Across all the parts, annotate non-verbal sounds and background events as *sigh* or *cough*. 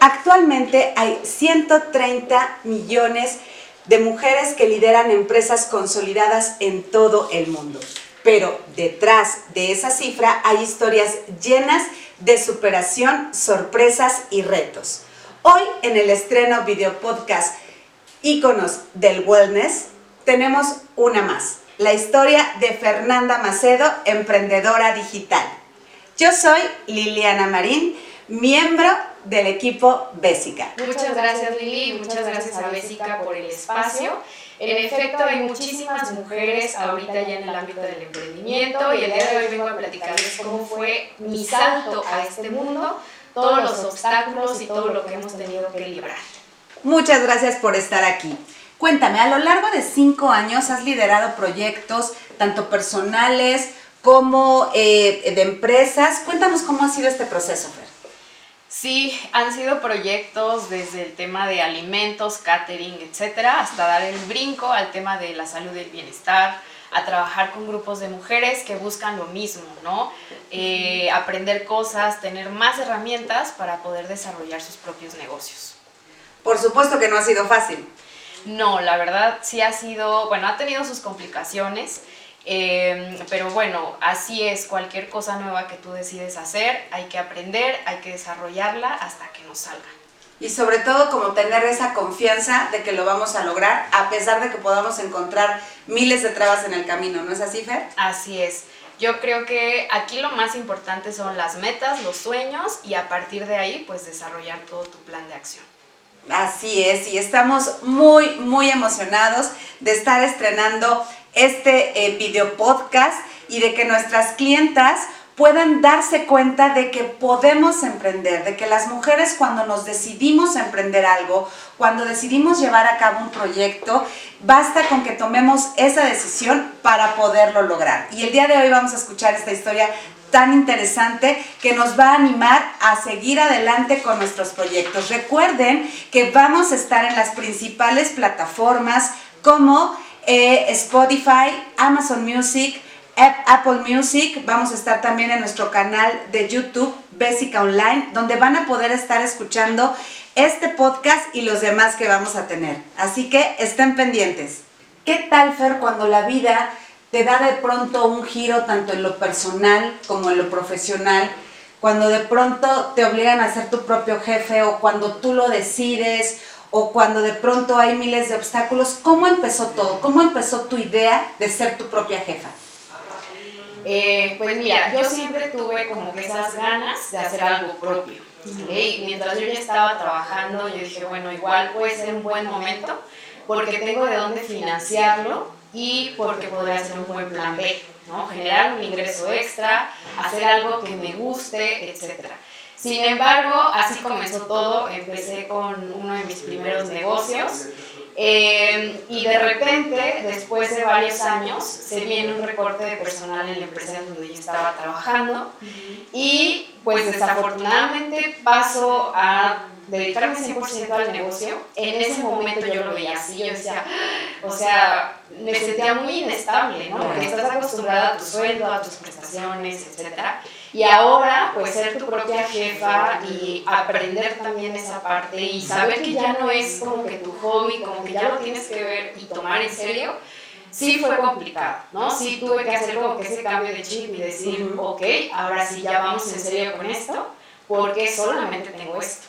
Actualmente hay 130 millones de mujeres que lideran empresas consolidadas en todo el mundo. Pero detrás de esa cifra hay historias llenas de superación, sorpresas y retos. Hoy en el estreno video podcast Íconos del Wellness tenemos una más, la historia de Fernanda Macedo, emprendedora digital. Yo soy Liliana Marín, miembro del equipo Bésica. Muchas gracias Lili, muchas gracias a Bésica por el espacio. En efecto, hay muchísimas mujeres ahorita ya en el ámbito del emprendimiento y el día de hoy vengo a platicarles cómo fue mi salto a este mundo, todos los obstáculos y todo lo que hemos tenido que librar. Muchas gracias por estar aquí. Cuéntame, a lo largo de cinco años has liderado proyectos, tanto personales como eh, de empresas. Cuéntanos cómo ha sido este proceso, Fer. Sí, han sido proyectos desde el tema de alimentos, catering, etcétera, hasta dar el brinco al tema de la salud y el bienestar, a trabajar con grupos de mujeres que buscan lo mismo, ¿no? Eh, aprender cosas, tener más herramientas para poder desarrollar sus propios negocios. Por supuesto que no ha sido fácil. No, la verdad sí ha sido, bueno, ha tenido sus complicaciones, em, pero bueno, así es, cualquier cosa nueva que tú decides hacer, hay que aprender, hay que desarrollarla hasta que nos salga. Y sobre todo como tener esa confianza de que lo vamos a lograr, a pesar de que podamos encontrar miles de trabas en el camino, ¿no es así, Fer? Así es. Yo creo que aquí lo más importante son las metas, los sueños y a partir de ahí pues desarrollar todo tu plan de acción. Así es, y estamos muy, muy emocionados de estar estrenando este eh, video podcast y de que nuestras clientas puedan darse cuenta de que podemos emprender, de que las mujeres cuando nos decidimos emprender algo, cuando decidimos llevar a cabo un proyecto, basta con que tomemos esa decisión para poderlo lograr. Y el día de hoy vamos a escuchar esta historia tan interesante que nos va a animar a seguir adelante con nuestros proyectos. Recuerden que vamos a estar en las principales plataformas como eh, Spotify, Amazon Music, Apple Music, vamos a estar también en nuestro canal de YouTube, Basic Online, donde van a poder estar escuchando este podcast y los demás que vamos a tener. Así que estén pendientes. ¿Qué tal, Fer, cuando la vida te da de pronto un giro tanto en lo personal como en lo profesional, cuando de pronto te obligan a ser tu propio jefe o cuando tú lo decides o cuando de pronto hay miles de obstáculos, ¿cómo empezó todo? ¿Cómo empezó tu idea de ser tu propia jefa? Eh, pues mira, yo siempre tuve como que esas ganas de hacer algo propio. Y mientras yo ya estaba trabajando, yo dije, bueno, igual puede ser un buen momento porque tengo de dónde financiarlo y porque podría ser un buen plan B, ¿no? Generar un ingreso extra, hacer algo que me guste, etc. Sin embargo, así comenzó todo, empecé con uno de mis primeros negocios. eh, y de repente, después de varios años, se viene un recorte de personal en la empresa donde yo estaba trabajando. Y pues desafortunadamente paso a dedicarme 100% al negocio, en ese momento yo lo veía así, yo decía, o sea, me sentía muy inestable, ¿no? Porque estás acostumbrada a tu sueldo, a tus prestaciones, etcétera. Y ahora, pues ser tu propia jefa y aprender también esa parte y saber que ya no es como que tu hobby, como que ya lo tienes que ver y tomar en serio, sí fue complicado, ¿no? Sí tuve que hacer como que ese cambio de chip y decir, ok, ahora sí ya vamos en serio con esto, porque solamente tengo esto.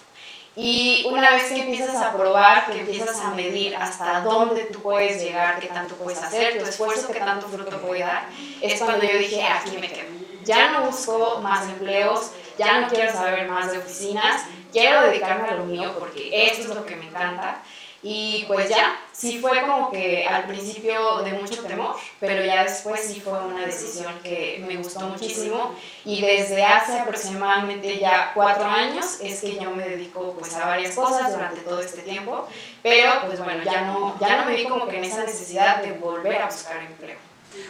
Y una vez que empiezas a probar, que empiezas a medir hasta dónde tú puedes llegar, qué tanto puedes hacer, tu esfuerzo, qué tanto fruto puede dar, es cuando yo dije, aquí me quedo. Ya no busco más empleos, ya no quiero saber más de oficinas, quiero dedicarme a lo mío porque esto es lo que me encanta. Y pues ya, sí fue como que al principio de mucho temor, pero ya después sí fue una decisión que me gustó muchísimo y desde hace aproximadamente ya cuatro años es que yo me dedico pues a varias cosas durante todo este tiempo, pero pues bueno, ya no, ya no me vi como que en esa necesidad de volver a buscar empleo.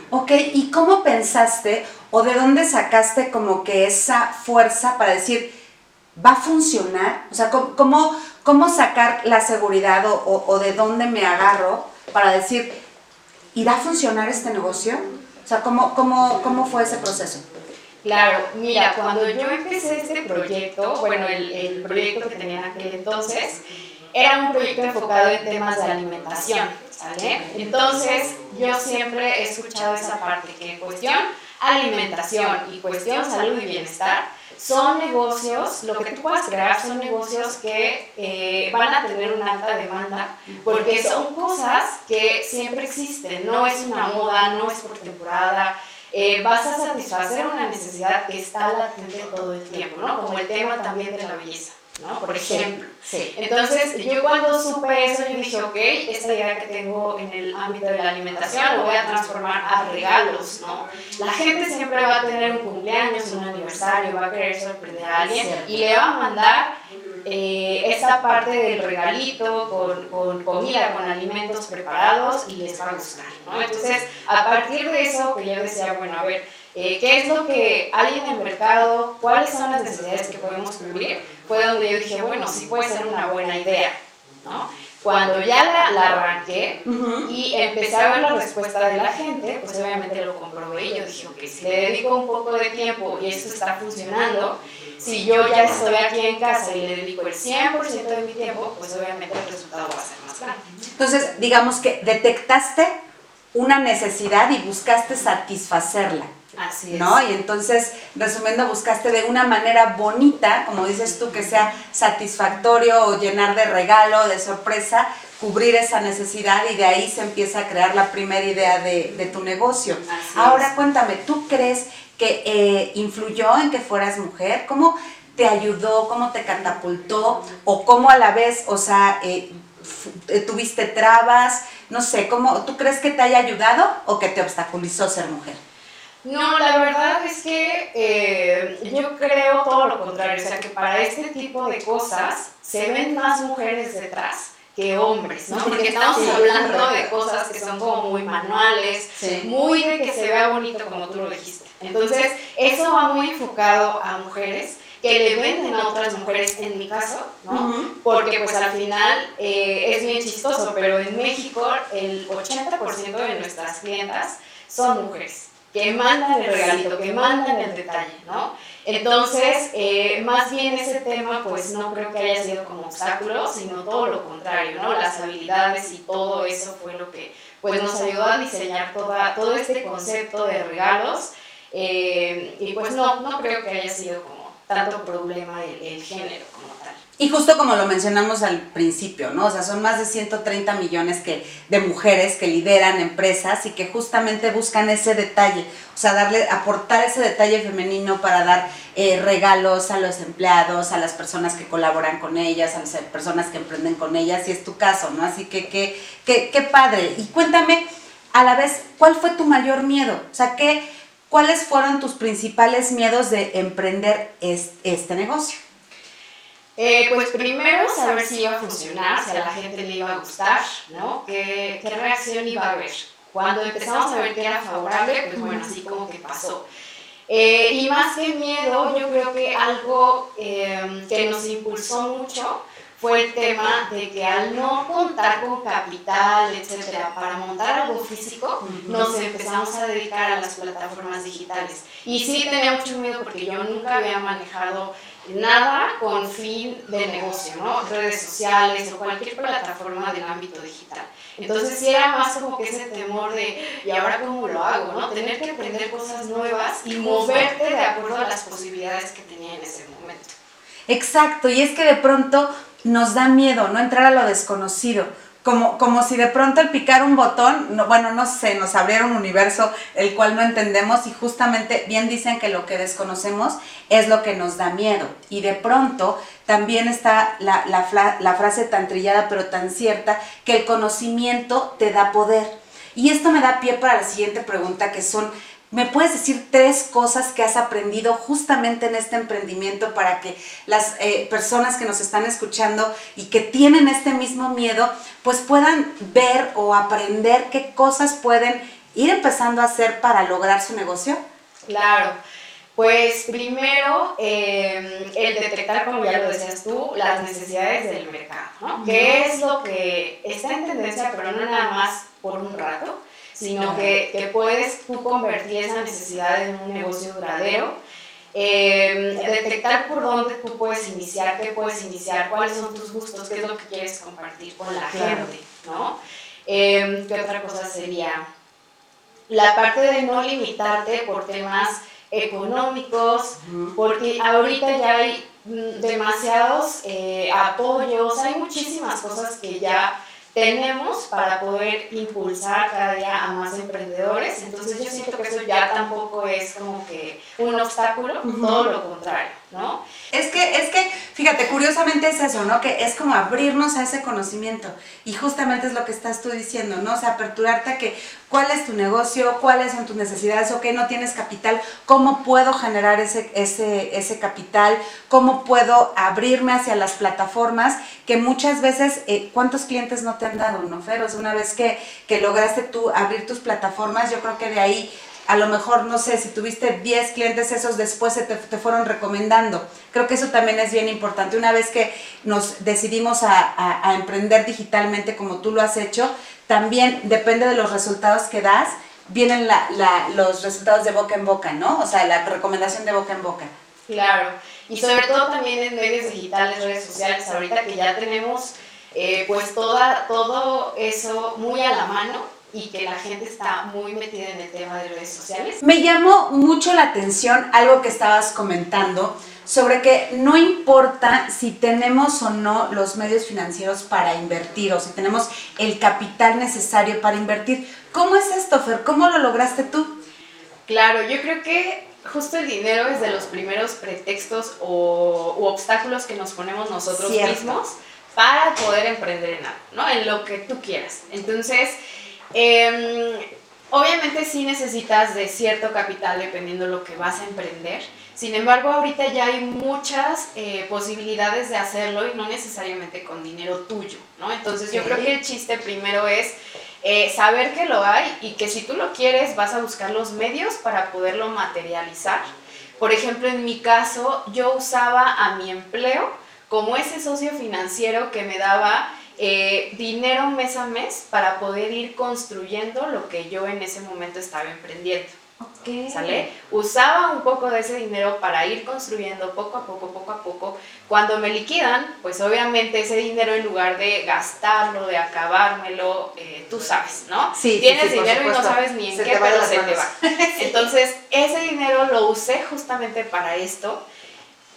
Ok, ¿y cómo pensaste o de dónde sacaste como que esa fuerza para decir, va a funcionar? O sea, ¿cómo, cómo sacar la seguridad o, de dónde me agarro para decir, ¿irá a funcionar este negocio? O sea, ¿cómo, cómo, cómo fue ese proceso? Claro, mira, cuando yo empecé este proyecto, bueno, el, el proyecto que tenía en aquel entonces, era un proyecto enfocado en temas de alimentación, ¿sale? Entonces, yo siempre he escuchado esa parte, que cuestión alimentación y cuestión salud y bienestar, son negocios, lo que tú puedas crear son negocios que eh, van a tener una alta demanda, porque son cosas que siempre existen, no es una moda, no es por temporada, eh, vas a satisfacer una necesidad que está latente todo el tiempo, ¿no? Como el tema también de la belleza. ¿No? Por ejemplo. Sí. Entonces, yo cuando supe eso, yo dije, ok, esta idea que tengo en el ámbito de la alimentación lo voy a transformar a regalos, ¿no? La gente siempre va a tener un cumpleaños, un aniversario, va a querer sorprender a alguien y le va a mandar eh, esta parte del regalito con, con, comida, con alimentos preparados y les va a gustar, ¿no? Entonces, a partir de eso, que yo decía, bueno, a ver, eh, qué es lo que hay en el mercado, cuáles son las necesidades que podemos cubrir, fue donde yo dije, bueno, sí puede ser una buena idea, ¿no? Cuando ya la, la arranqué y empecé a ver la respuesta de la gente, pues obviamente lo comprobé y yo dije, ok, si le dedico un poco de tiempo y esto está funcionando, si yo ya estoy aquí en casa y le dedico el 100% de mi tiempo, pues obviamente el resultado va a ser más grande. Entonces, digamos que detectaste una necesidad y buscaste satisfacerla. Así es. ¿no? Y entonces, resumiendo, buscaste de una manera bonita, como dices tú, que sea satisfactorio o llenar de regalo, de sorpresa, cubrir esa necesidad y de ahí se empieza a crear la primera idea de, de tu negocio. Así Ahora es. cuéntame, ¿tú crees que eh, influyó en que fueras mujer? ¿Cómo te ayudó? ¿Cómo te catapultó? ¿O cómo a la vez, o sea, eh, eh, tuviste trabas? No sé, ¿cómo, ¿tú crees que te haya ayudado o que te obstaculizó ser mujer? No, la verdad es que eh, yo creo todo lo contrario, o sea que para este tipo de cosas se ven más mujeres detrás que hombres, ¿no? Porque estamos hablando de cosas que son como muy manuales, Sí. muy de que se vea bonito como tú lo dijiste. Entonces, eso va muy enfocado a mujeres que le venden a otras mujeres, en mi caso, ¿no? Porque pues al final eh, es bien chistoso, pero en México el 80% de nuestras clientas son mujeres que mandan el regalito, que mandan el detalle, ¿no? Entonces, eh, más bien ese tema, pues no creo que haya sido como obstáculo, sino todo lo contrario, ¿no? Las habilidades y todo eso fue lo que pues nos ayudó a diseñar toda, todo este concepto de regalos. eh, y pues no, no creo que haya sido como tanto problema el, el género como. Y justo como lo mencionamos al principio, ¿no? O sea, son más de 130 millones que, de mujeres que lideran empresas y que justamente buscan ese detalle, o sea, darle, aportar ese detalle femenino para dar eh, regalos a los empleados, a las personas que colaboran con ellas, a las personas que emprenden con ellas, y es tu caso, ¿no? Así que qué qué padre. Y cuéntame, a la vez, ¿cuál fue tu mayor miedo? O sea, ¿qué, ¿cuáles fueron tus principales miedos de emprender es- este negocio? Eh, pues primero saber si iba a funcionar, si a la gente le iba a gustar, ¿no? ¿Qué, qué reacción iba a haber? Cuando empezamos a ver que era favorable, pues bueno, así como que pasó. Eh, y más que miedo, yo creo que algo eh, que nos impulsó mucho fue el tema de que al no contar con capital, etcétera, para montar algo físico, nos empezamos a dedicar a las plataformas digitales. Y sí tenía mucho miedo porque yo nunca había manejado nada con fin de negocio, ¿no? Redes sociales o cualquier plataforma del ámbito digital. Entonces sí era más como que ese temor de, ¿y ahora cómo lo hago, no? Tener que aprender cosas nuevas y moverte de acuerdo a las posibilidades que tenía en ese momento. Exacto, y es que de pronto nos da miedo, ¿no? Entrar a lo desconocido. Como, como si de pronto al picar un botón, no, bueno, no sé, nos abriera un universo el cual no entendemos y justamente bien dicen que lo que desconocemos es lo que nos da miedo. Y de pronto también está la, la, la frase tan trillada pero tan cierta que el conocimiento te da poder. Y esto me da pie para la siguiente pregunta que son, ¿me puedes decir tres cosas que has aprendido justamente en este emprendimiento para que las eh, personas que nos están escuchando y que tienen este mismo miedo, pues puedan ver o aprender qué cosas pueden ir empezando a hacer para lograr su negocio? Claro. Pues primero, eh, el detectar, como ya lo decías tú, las necesidades del mercado, ¿no? ¿Qué es lo que está en tendencia, pero no nada más por un rato, sino que, que puedes tú convertir esa necesidad en un negocio duradero? eh, detectar por dónde tú puedes iniciar, qué puedes iniciar, cuáles son tus gustos, qué es lo que quieres compartir con la gente, ¿no? Eh, ¿Qué otra cosa sería? La parte de no limitarte por temas económicos, porque ahorita ya hay mm, demasiados eh, apoyos, hay muchísimas cosas que ya tenemos para poder impulsar cada día a más emprendedores. Entonces yo siento que eso ya tampoco es como que un obstáculo, todo lo contrario, ¿no? Es que, es que, fíjate, curiosamente es eso, ¿no? Que es como abrirnos a ese conocimiento. Y justamente es lo que estás tú diciendo, ¿no? O sea, aperturarte a que cuál es tu negocio, cuáles son tus necesidades, ok, no tienes capital, ¿cómo puedo generar ese, ese, ese capital? ¿Cómo puedo abrirme hacia las plataformas que muchas veces, eh, ¿cuántos clientes no te han dado, no, Feros? Una vez que, que lograste tú abrir tus plataformas, yo creo que de ahí a lo mejor, no sé, si tuviste 10 clientes, esos después se te, te, fueron recomendando. Creo que eso también es bien importante. Una vez que nos decidimos a, a, a, emprender digitalmente como tú lo has hecho, también depende de los resultados que das, vienen la, la, los resultados de boca en boca, ¿no? O sea, la recomendación de boca en boca. Claro, y sobre todo también en medios digitales, redes sociales, ahorita que ya tenemos eh, pues toda, todo eso muy a la mano y que la gente está muy metida en el tema de redes sociales. Me llamó mucho la atención algo que estabas comentando sobre que no importa si tenemos o no los medios financieros para invertir o si tenemos el capital necesario para invertir. ¿Cómo es esto, Fer? ¿Cómo lo lograste tú? Claro, yo creo que justo el dinero es de los primeros pretextos o u obstáculos que nos ponemos nosotros Cierto. mismos para poder emprender en algo, ¿no? En lo que tú quieras. Entonces, eh, obviamente sí necesitas de cierto capital dependiendo de lo que vas a emprender. Sin embargo, ahorita ya hay muchas eh, posibilidades de hacerlo y no necesariamente con dinero tuyo, ¿no? Entonces yo creo que el chiste primero es eh, saber que lo hay y que si tú lo quieres vas a buscar los medios para poderlo materializar. Por ejemplo, en mi caso, yo usaba a mi empleo como ese socio financiero que me daba eh, dinero mes a mes para poder ir construyendo lo que yo en ese momento estaba emprendiendo. Okay. ¿Sale? Usaba un poco de ese dinero para ir construyendo poco a poco, poco a poco. Cuando me liquidan, pues obviamente ese dinero en lugar de gastarlo, de acabármelo, eh, tú sabes, ¿no? Sí, Tienes sí, sí, dinero y no sabes ni en se qué, pero se te va. *laughs* Entonces, ese dinero lo usé justamente para esto.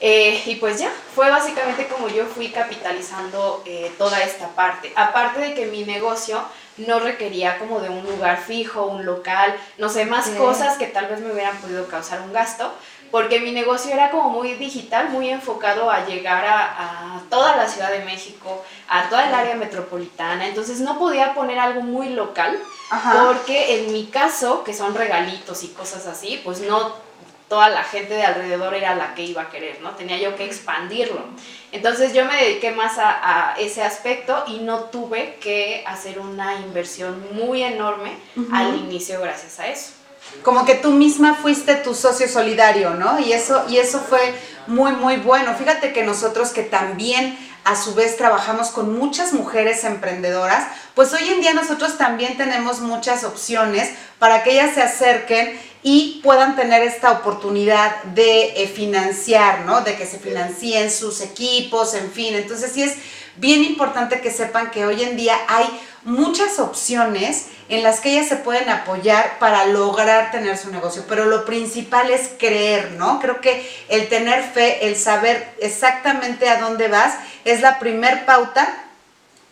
Eh, y pues ya, fue básicamente como yo fui capitalizando eh, toda esta parte. Aparte de que mi negocio no requería como de un lugar fijo, un local, no sé, más sí. cosas que tal vez me hubieran podido causar un gasto, porque mi negocio era como muy digital, muy enfocado a llegar a, a toda la Ciudad de México, a toda el área metropolitana, entonces no podía poner algo muy local, Ajá. porque en mi caso, que son regalitos y cosas así, pues no toda la gente de alrededor era la que iba a querer, ¿no? Tenía yo que expandirlo. Entonces yo me dediqué más a, a ese aspecto y no tuve que hacer una inversión muy enorme uh -huh. al inicio gracias a eso. Como que tú misma fuiste tu socio solidario, ¿no? Y eso, y eso fue muy, muy bueno. Fíjate que nosotros que también a su vez trabajamos con muchas mujeres emprendedoras, pues hoy en día nosotros también tenemos muchas opciones para que ellas se acerquen y puedan tener esta oportunidad de eh, financiar, ¿no? De que se financien sus equipos, en fin. Entonces sí es bien importante que sepan que hoy en día hay muchas opciones en las que ellas se pueden apoyar para lograr tener su negocio, pero lo principal es creer, ¿no? Creo que el tener fe, el saber exactamente a dónde vas, es la primer pauta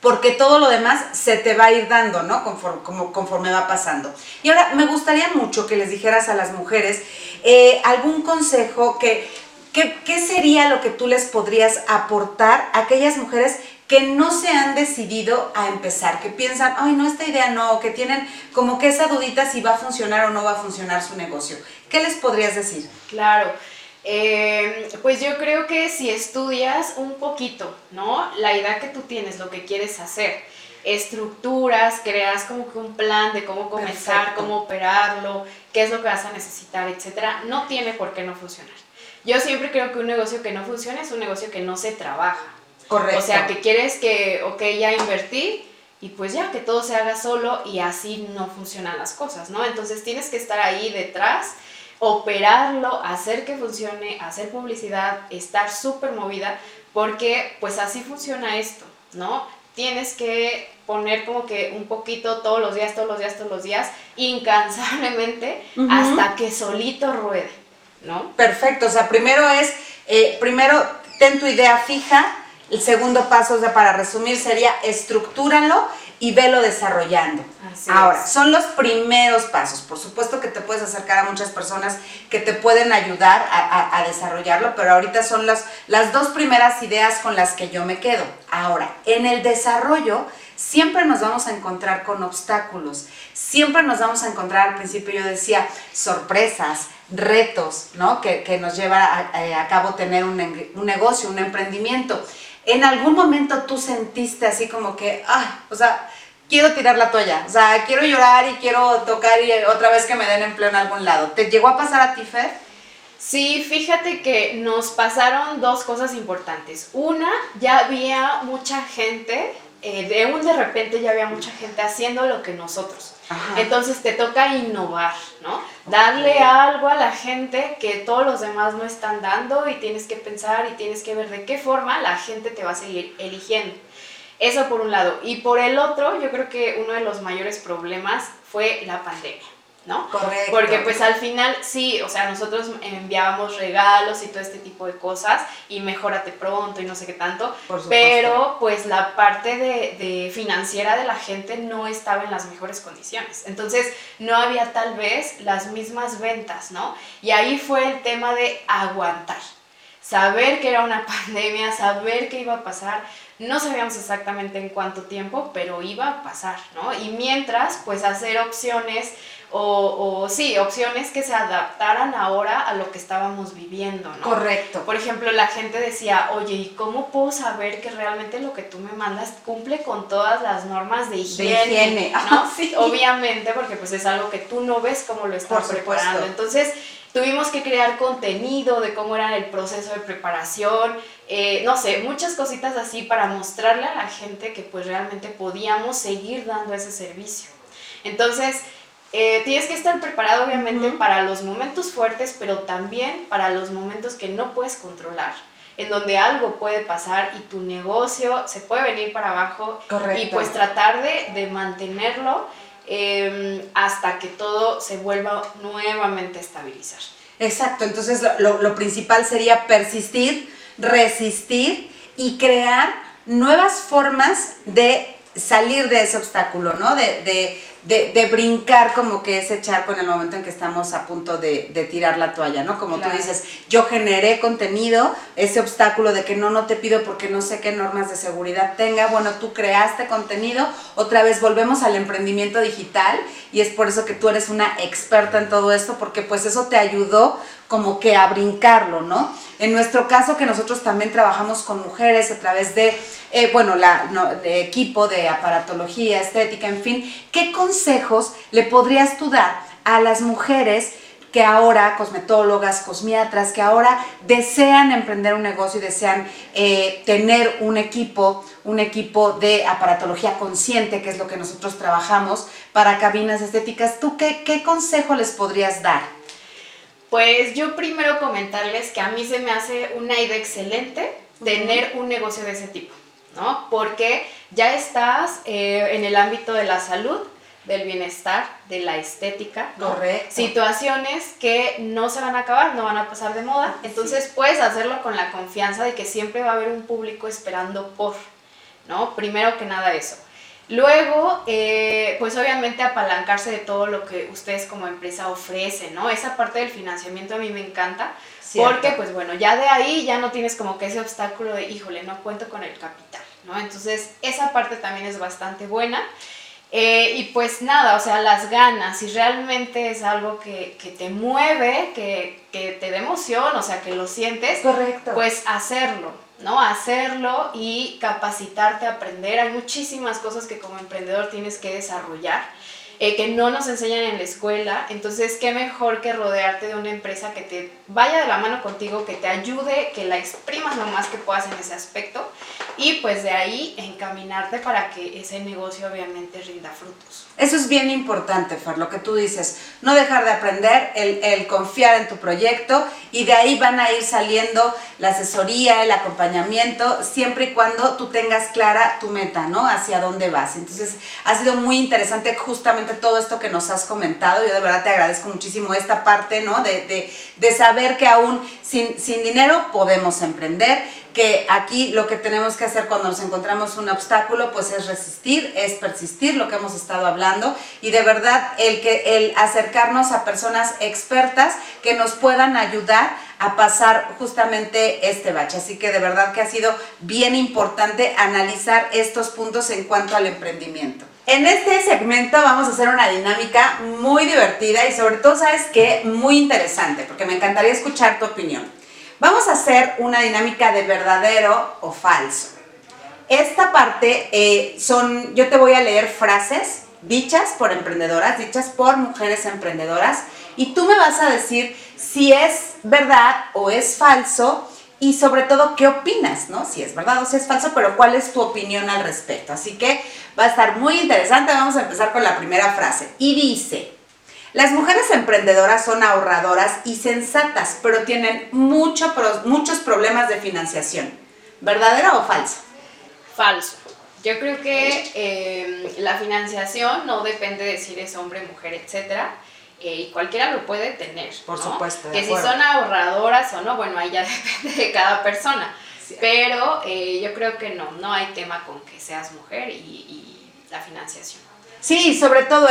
porque todo lo demás se te va a ir dando, ¿no? Conforme, conforme va pasando. Y ahora, me gustaría mucho que les dijeras a las mujeres eh, algún consejo que, que, ¿qué sería lo que tú les podrías aportar a aquellas mujeres que no se han decidido a empezar, que piensan, ay, no, esta idea no, que tienen como que esa dudita si va a funcionar o no va a funcionar su negocio. ¿Qué les podrías decir? Claro. Eh, pues yo creo que si estudias un poquito, ¿no? La idea que tú tienes, lo que quieres hacer, estructuras, creas como que un plan de cómo comenzar, Perfecto. cómo operarlo, qué es lo que vas a necesitar, etcétera, no tiene por qué no funcionar. Yo siempre creo que un negocio que no funciona es un negocio que no se trabaja. Correcto. O sea, que quieres que, ok, ya invertí y pues ya que todo se haga solo y así no funcionan las cosas, ¿no? Entonces tienes que estar ahí detrás operarlo, hacer que funcione, hacer publicidad, estar súper movida, porque pues así funciona esto, ¿no? Tienes que poner como que un poquito todos los días, todos los días, todos los días, incansablemente, hasta que solito ruede, ¿no? Perfecto, o sea, primero es, eh, primero ten tu idea fija, el segundo paso, o sea, para resumir, sería estructúralo y velo desarrollando. Ahora, son los primeros pasos. Por supuesto que te puedes acercar a muchas personas que te pueden ayudar a, desarrollarlo, pero ahorita son las, las dos primeras ideas con las que yo me quedo. Ahora, en el desarrollo siempre nos vamos a encontrar con obstáculos, siempre nos vamos a encontrar, al principio yo decía, sorpresas, retos, ¿no? Que, nos lleva a, a, cabo tener un, un negocio, un emprendimiento. ¿En algún momento tú sentiste así como que, ah, o sea, quiero tirar la toalla, o sea, quiero llorar y quiero tocar y otra vez que me den empleo en algún lado? ¿Te llegó a pasar a ti, Fer? Sí, fíjate que nos pasaron dos cosas importantes. Una, ya había mucha gente, eh, de un de repente ya había mucha gente haciendo lo que nosotros. Entonces te toca innovar, ¿no? Darle algo a la gente que todos los demás no están dando y tienes que pensar y tienes que ver de qué forma la gente te va a seguir eligiendo. Eso por un lado. Y por el otro, yo creo que uno de los mayores problemas fue la pandemia. ¿No? Correcto. Porque pues al final sí, o sea, nosotros enviábamos regalos y todo este tipo de cosas y mejórate pronto y no sé qué tanto, pero pues la parte de, de, financiera de la gente no estaba en las mejores condiciones. Entonces no había tal vez las mismas ventas, ¿no? Y ahí fue el tema de aguantar. Saber que era una *laughs* pandemia, saber que iba a pasar, no sabíamos exactamente en cuánto tiempo, pero iba a pasar, ¿no? Y mientras, pues hacer opciones o, o, sí, opciones que se adaptaran ahora a lo que estábamos viviendo, ¿no? Correcto. Por ejemplo, la gente decía, oye, ¿y cómo puedo saber que realmente lo que tú me mandas cumple con todas las normas de higiene? ¿no? *laughs* sí. Obviamente, porque pues es algo que tú no ves cómo lo estás preparando. Entonces, tuvimos que crear contenido de cómo era el proceso de preparación, eh, no sé, muchas cositas así para mostrarle a la gente que pues realmente podíamos seguir dando ese servicio. Entonces, eh, tienes que estar preparado obviamente para los momentos fuertes, pero también para los momentos que no puedes controlar, en donde algo puede pasar y tu negocio se puede venir para abajo y pues tratar de, de mantenerlo em, hasta que todo se vuelva nuevamente a estabilizar. Exacto, entonces lo, lo principal sería persistir, resistir y crear nuevas formas de salir de ese obstáculo, ¿no? De, de, de, de, brincar como que ese charco en el momento en que estamos a punto de, de tirar la toalla, ¿no? Como tú dices, yo generé contenido, ese obstáculo de que no, no te pido porque no sé qué normas de seguridad tenga, bueno, tú creaste contenido, otra vez volvemos al emprendimiento digital y es por eso que tú eres una experta en todo esto, porque pues eso te ayudó como que a brincarlo, ¿no? En nuestro caso, que nosotros también trabajamos con mujeres a través de, eh, bueno, la, de equipo de aparatología, estética, en fin, ¿qué consejos le podrías tú dar a las mujeres que ahora, cosmetólogas, cosmiatras, que ahora desean emprender un negocio y desean eh, tener un equipo, un equipo de aparatología consciente, que es lo que nosotros trabajamos para cabinas estéticas, ¿tú qué consejo les podrías dar? Pues yo primero comentarles que a mí se me hace una idea excelente tener un negocio de ese tipo, ¿no? Porque ya estás eh, en el ámbito de la salud, del bienestar, de la estética, Correcto. situaciones que no se van a acabar, no van a pasar de moda, entonces puedes hacerlo con la confianza de que siempre va a haber un público esperando por, ¿no? Primero que nada eso. Luego, eh, pues obviamente apalancarse de todo lo que ustedes como empresa ofrecen, ¿no? Esa parte del financiamiento a mí me encanta, porque pues bueno, ya de ahí ya no tienes como que ese obstáculo de, híjole, no cuento con el capital, ¿no? Entonces, esa parte también es bastante buena. Eh, y pues nada, o sea, las ganas, si realmente es algo que, que te mueve, que, que, te da emoción, o sea, que lo sientes, Correcto. pues hacerlo, ¿no? Hacerlo y capacitarte a aprender. Hay muchísimas cosas que como emprendedor tienes que desarrollar. Eh, que no nos enseñan en la escuela, entonces qué mejor que rodearte de una empresa que te vaya de la mano contigo, que te ayude, que la exprimas lo más que puedas en ese aspecto y pues de ahí encaminarte para que ese negocio obviamente rinda frutos. Eso es bien importante, Fer, lo que tú dices, no dejar de aprender, el, el, confiar en tu proyecto y de ahí van a ir saliendo la asesoría, el acompañamiento, siempre y cuando tú tengas clara tu meta, ¿no? Hacia dónde vas. Entonces, ha sido muy interesante justamente todo esto que nos has comentado. Yo de verdad te agradezco muchísimo esta parte, ¿no? De, de, de saber que aún sin, sin dinero podemos emprender que aquí lo que tenemos que hacer cuando nos encontramos un obstáculo, pues es resistir, es persistir, lo que hemos estado hablando, y de verdad el, que, el acercarnos a personas expertas que nos puedan ayudar a pasar justamente este bache. Así que de verdad que ha sido bien importante analizar estos puntos en cuanto al emprendimiento. En este segmento vamos a hacer una dinámica muy divertida y sobre todo, ¿sabes qué? Muy interesante, porque me encantaría escuchar tu opinión. Vamos a hacer una dinámica de verdadero o falso. Esta parte eh, son, yo te voy a leer frases dichas por emprendedoras, dichas por mujeres emprendedoras, y tú me vas a decir si es verdad o es falso y sobre todo qué opinas, ¿no? Si es verdad o si es falso, pero cuál es tu opinión al respecto. Así que va a estar muy interesante. Vamos a empezar con la primera frase. Y dice, las mujeres emprendedoras son ahorradoras y sensatas, pero tienen mucho, muchos problemas de financiación. ¿Verdadero o falso? Falso. Yo creo que eh, la financiación no depende de si eres hombre, mujer, etcétera. Eh, y cualquiera lo puede tener. Por supuesto. que si son ahorradoras o no, bueno, ahí ya *laughs* depende de cada persona. Pero eh, yo creo que no, no hay tema con que seas mujer y, y la financiación. Sí, sobre todo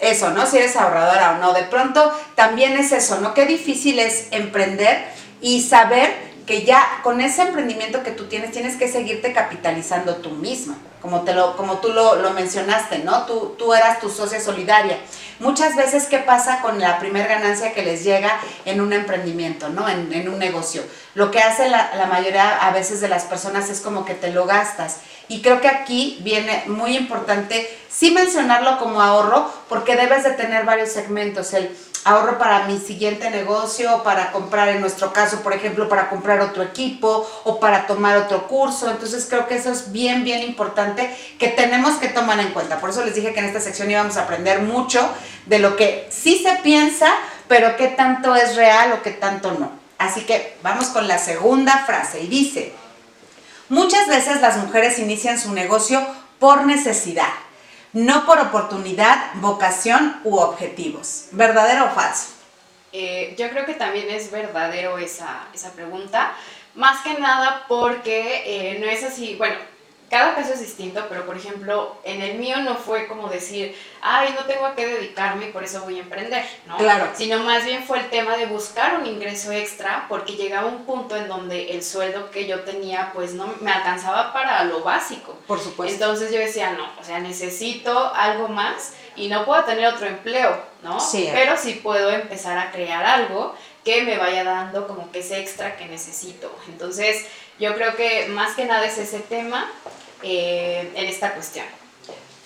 eso, ¿no? Si eres ahorradora o no. De pronto también es eso, ¿no? Qué difícil es emprender y saber que ya con ese emprendimiento que tú tienes, tienes que seguirte capitalizando tú misma, como, te lo, como tú lo, lo mencionaste, ¿no? Tú, tú eras tu socia solidaria. Muchas veces, ¿qué pasa con la primer ganancia que les llega en un emprendimiento, ¿no? En, en un negocio. Lo que hace la, la mayoría a veces de las personas es como que te lo gastas y creo que aquí viene muy importante sí mencionarlo como ahorro, porque debes de tener varios segmentos. El ahorro para mi siguiente negocio, para comprar, en nuestro caso, por ejemplo, para comprar otro equipo o para tomar otro curso. Entonces creo que eso es bien, bien importante que tenemos que tomar en cuenta. Por eso les dije que en esta sección íbamos a aprender mucho de lo que sí se piensa, pero qué tanto es real o qué tanto no. Así que vamos con la segunda frase y dice, Muchas veces las mujeres inician su negocio por necesidad, no por oportunidad, vocación u objetivos. ¿Verdadero o falso? Eh, yo creo que también es verdadero esa, esa pregunta, más que nada porque eh, no es así, bueno, cada caso es distinto, pero por ejemplo, en el mío no fue como decir, ay, no tengo a qué dedicarme y por eso voy a emprender, ¿no? Claro. Sino más bien fue el tema de buscar un ingreso extra porque llegaba un punto en donde el sueldo que yo tenía pues no me alcanzaba para lo básico. Por supuesto. Entonces yo decía, no, o sea, necesito algo más y no puedo tener otro empleo, ¿no? Sí. Pero sí puedo empezar a crear algo que me vaya dando como que ese extra que necesito. Entonces, yo creo que más que nada es ese tema eh, en esta cuestión.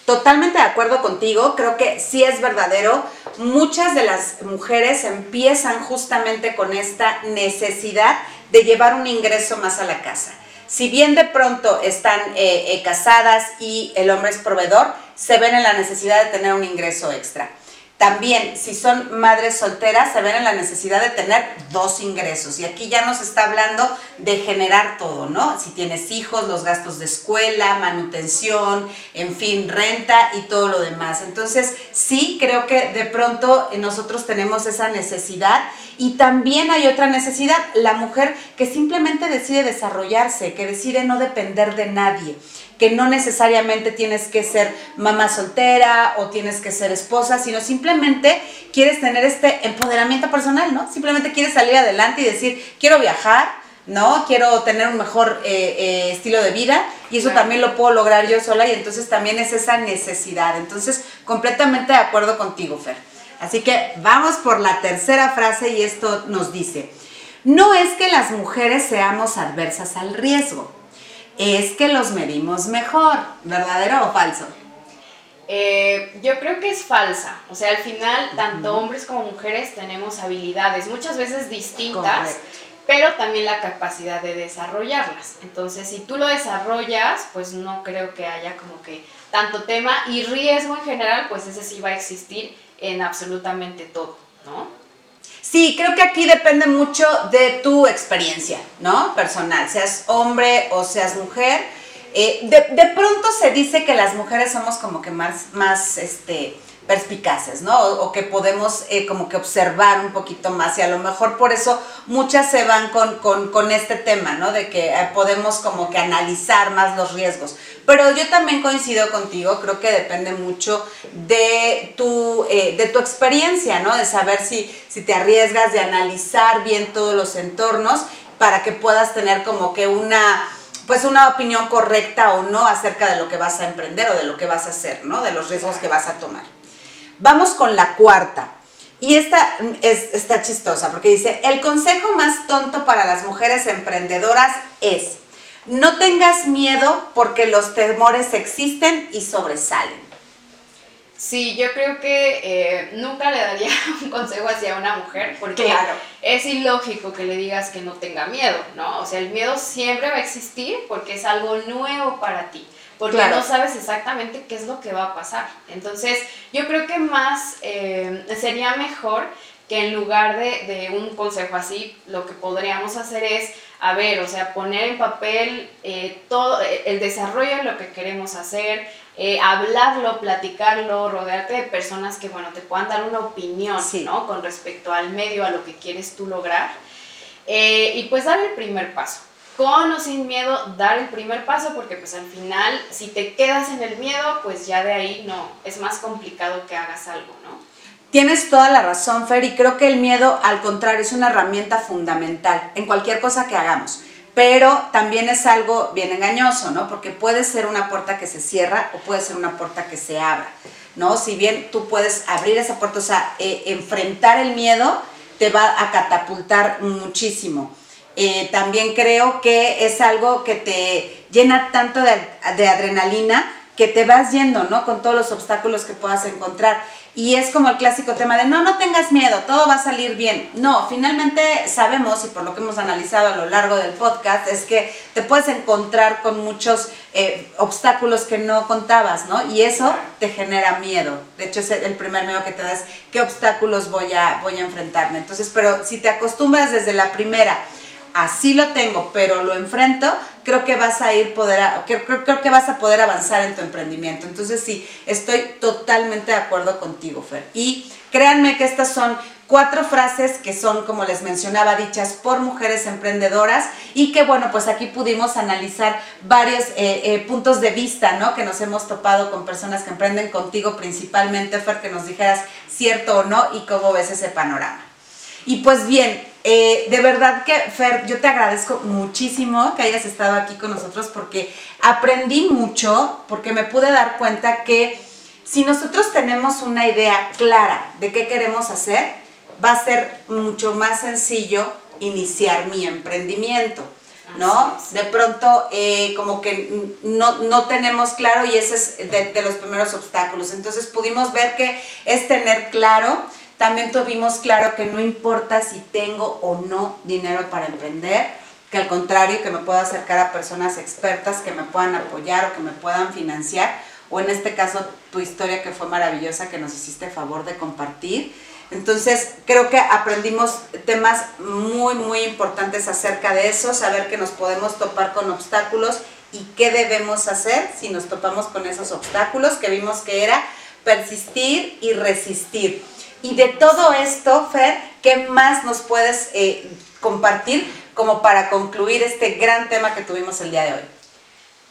Totalmente de acuerdo contigo, creo que sí es verdadero. Muchas de las mujeres empiezan justamente con esta necesidad de llevar un ingreso más a la casa. Si bien de pronto están eh, eh, casadas y el hombre es proveedor, se ven en la necesidad de tener un ingreso extra. También, si son madres solteras, se ven en la necesidad de tener dos ingresos. Y aquí ya nos está hablando de generar todo, ¿no? Si tienes hijos, los gastos de escuela, manutención, en fin, renta y todo lo demás. Entonces, sí, creo que de pronto nosotros tenemos esa necesidad. Y también hay otra necesidad, la mujer que simplemente decide desarrollarse, que decide no depender de nadie que no necesariamente tienes que ser mamá soltera o tienes que ser esposa, sino simplemente quieres tener este empoderamiento personal, ¿no? Simplemente quieres salir adelante y decir, quiero viajar, ¿no? Quiero tener un mejor eh, eh, estilo de vida y eso Claro. también lo puedo lograr yo sola y entonces también es esa necesidad. Entonces, completamente de acuerdo contigo, Fer. Así que vamos por la tercera frase y esto nos dice, no es que las mujeres seamos adversas al riesgo, es que los medimos mejor, ¿verdadero o falso? Eh, yo creo que es falsa. O sea, al final, tanto hombres como mujeres tenemos habilidades, muchas veces distintas, Correcto. pero también la capacidad de desarrollarlas. Entonces, si tú lo desarrollas, pues no creo que haya como que tanto tema y riesgo en general, pues ese sí va a existir en absolutamente todo, ¿no? Sí, creo que aquí depende mucho de tu experiencia, ¿no? Personal, seas hombre o seas mujer. Eh, de, de, pronto se dice que las mujeres somos como que más, más, este, perspicaces, ¿no? O, que podemos eh, como que observar un poquito más y a lo mejor por eso muchas se van con, con, este tema, ¿no? De que eh, podemos como que analizar más los riesgos. Pero yo también coincido contigo, creo que depende mucho de tu, eh, de tu experiencia, ¿no? De saber si, si te arriesgas, de analizar bien todos los entornos para que puedas tener como que una pues una opinión correcta o no acerca de lo que vas a emprender o de lo que vas a hacer, ¿no? De los riesgos que vas a tomar. Vamos con la cuarta. Y esta es, está chistosa porque dice, el consejo más tonto para las mujeres emprendedoras es, no tengas miedo porque los temores existen y sobresalen. Sí, yo creo que eh, nunca le daría *laughs* un consejo hacia una mujer porque es ilógico que le digas que no tenga miedo, ¿no? O sea, el miedo siempre va a existir porque es algo nuevo para ti porque no sabes exactamente qué es lo que va a pasar. Entonces, yo creo que más eh, sería mejor que en lugar de, un consejo así, lo que podríamos hacer es, a ver, o sea, poner en papel eh, todo eh, el desarrollo de lo que queremos hacer, hablarlo, platicarlo, rodearte de personas que, bueno, te puedan dar una opinión, ¿no? Con respecto al medio, a lo que quieres tú lograr. y pues dar el primer paso con o sin miedo, dar el primer paso, porque pues al final, si te quedas en el miedo, pues ya de ahí no, es más complicado que hagas algo, ¿no? Tienes toda la razón, Fer, y creo que el miedo, al contrario, es una herramienta fundamental en cualquier cosa que hagamos. Pero también es algo bien engañoso, ¿no? Porque puede ser una puerta que se cierra o puede ser una puerta que se abra, ¿no? Si bien tú puedes abrir esa puerta, o sea, eh, enfrentar el miedo te va a catapultar muchísimo. Eh, también creo que es algo que te llena tanto de, adrenalina que te vas yendo, ¿no? Con todos los obstáculos que puedas encontrar. Y es como el clásico tema de, no, no tengas miedo, todo va a salir bien. No, finalmente sabemos, y por lo que hemos analizado a lo largo del podcast, es que te puedes encontrar con muchos eh, obstáculos que no contabas, ¿no? Y eso te genera miedo. De hecho, es el primer miedo que te das, ¿qué obstáculos voy a, voy a enfrentarme? Entonces, pero si te acostumbras desde la primera, así lo tengo, pero lo enfrento, creo que vas a ir poder, creo, que vas a poder avanzar en tu emprendimiento. Entonces sí, estoy totalmente de acuerdo contigo, Fer. Y créanme que estas son cuatro frases que son, como les mencionaba, dichas por mujeres emprendedoras y que, bueno, pues aquí pudimos analizar varios eh, eh, puntos de vista, ¿no? Que nos hemos topado con personas que emprenden contigo principalmente, Fer, que nos dijeras cierto o no y cómo ves ese panorama. Y pues bien, eh, de verdad que, Fer, yo te agradezco muchísimo que hayas estado aquí con nosotros porque aprendí mucho, porque me pude dar cuenta que si nosotros tenemos una idea clara de qué queremos hacer, va a ser mucho más sencillo iniciar mi emprendimiento. ¿no? De pronto, eh, como que no, no, tenemos claro y ese es de, de, los primeros obstáculos. Entonces pudimos ver que es tener claro también tuvimos claro que no importa si tengo o no dinero para emprender, que al contrario, que me puedo acercar a personas expertas que me puedan apoyar o que me puedan financiar, o en este caso tu historia que fue maravillosa, que nos hiciste favor de compartir. Entonces, creo que aprendimos temas muy, muy importantes acerca de eso, saber que nos podemos topar con obstáculos y qué debemos hacer si nos topamos con esos obstáculos, que vimos que era persistir y resistir. Y de todo esto, Fer, ¿qué más nos puedes eh, compartir como para concluir este gran tema que tuvimos el día de hoy?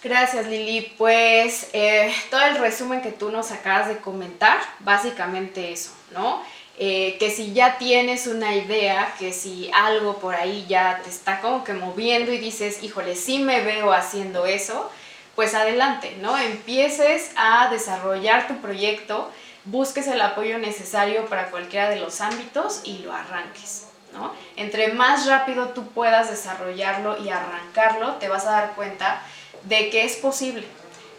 Gracias Lili. Pues eh, todo el resumen que tú nos acabas de comentar, básicamente eso, ¿no? Eh, que si ya tienes una idea, que si algo por ahí ya te está como que moviendo y dices, híjole, sí me veo haciendo eso, pues adelante, ¿no? Empieces a desarrollar tu proyecto busques el apoyo necesario para cualquiera de los ámbitos y lo arranques. ¿no? Entre más rápido tú puedas desarrollarlo y arrancarlo, te vas a dar cuenta de que es posible,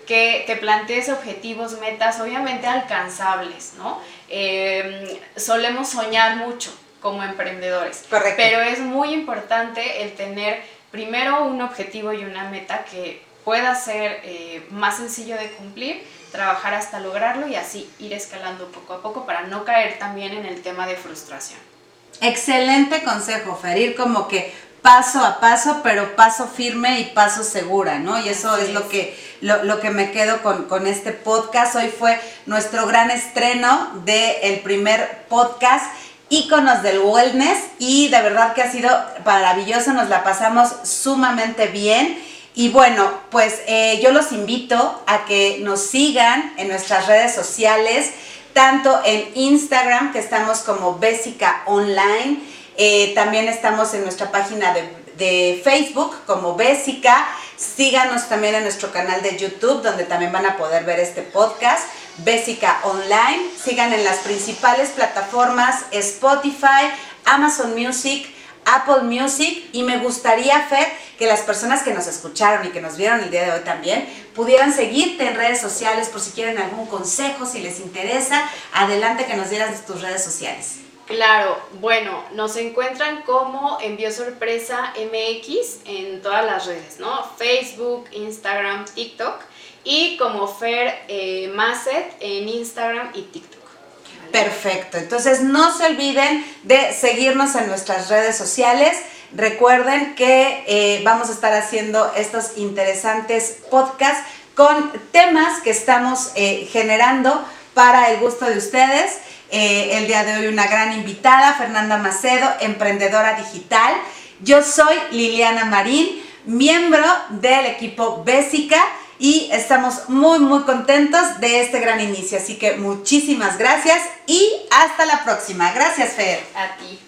que te plantees objetivos, metas, obviamente alcanzables, ¿no? Em, solemos soñar mucho como emprendedores. Correcto. Pero es muy importante el tener primero un objetivo y una meta que pueda ser eh, más sencillo de cumplir, trabajar hasta lograrlo y así ir escalando poco a poco para no caer también en el tema de frustración. Excelente consejo, Fer, ir como que paso a paso, pero paso firme y paso segura, ¿no? Y eso es, lo que lo, lo que me quedo con, con este podcast. Hoy fue nuestro gran estreno del primer podcast íconos del wellness y de verdad que ha sido maravilloso, nos la pasamos sumamente bien. Y bueno, pues eh, yo los invito a que nos sigan en nuestras redes sociales, tanto en Instagram, que estamos como Bésica Online, eh, también estamos en nuestra página de, de Facebook como Bésica. Síganos también en nuestro canal de YouTube, donde también van a poder ver este podcast, Bésica Online. Sigan en las principales plataformas Spotify, Amazon Music, Apple Music y me gustaría, Fer, que las personas que nos escucharon y que nos vieron el día de hoy también pudieran seguirte en redes sociales por si quieren algún consejo, si les interesa. Adelante que nos dieras tus redes sociales. Claro, bueno, nos encuentran como Envío Sorpresa MX en todas las redes, ¿no? Facebook, Instagram, TikTok y como Fer eh, Masset en Instagram y TikTok. Perfecto, entonces no se olviden de seguirnos en nuestras redes sociales. Recuerden que eh, vamos a estar haciendo estos interesantes podcasts con temas que estamos eh, generando para el gusto de ustedes. Eh, el día de hoy una gran invitada, Fernanda Macedo, emprendedora digital. Yo soy Liliana Marín, miembro del equipo Bésica y estamos muy muy contentos de este gran inicio. Así que muchísimas gracias y hasta la próxima. Gracias, Fer. A ti.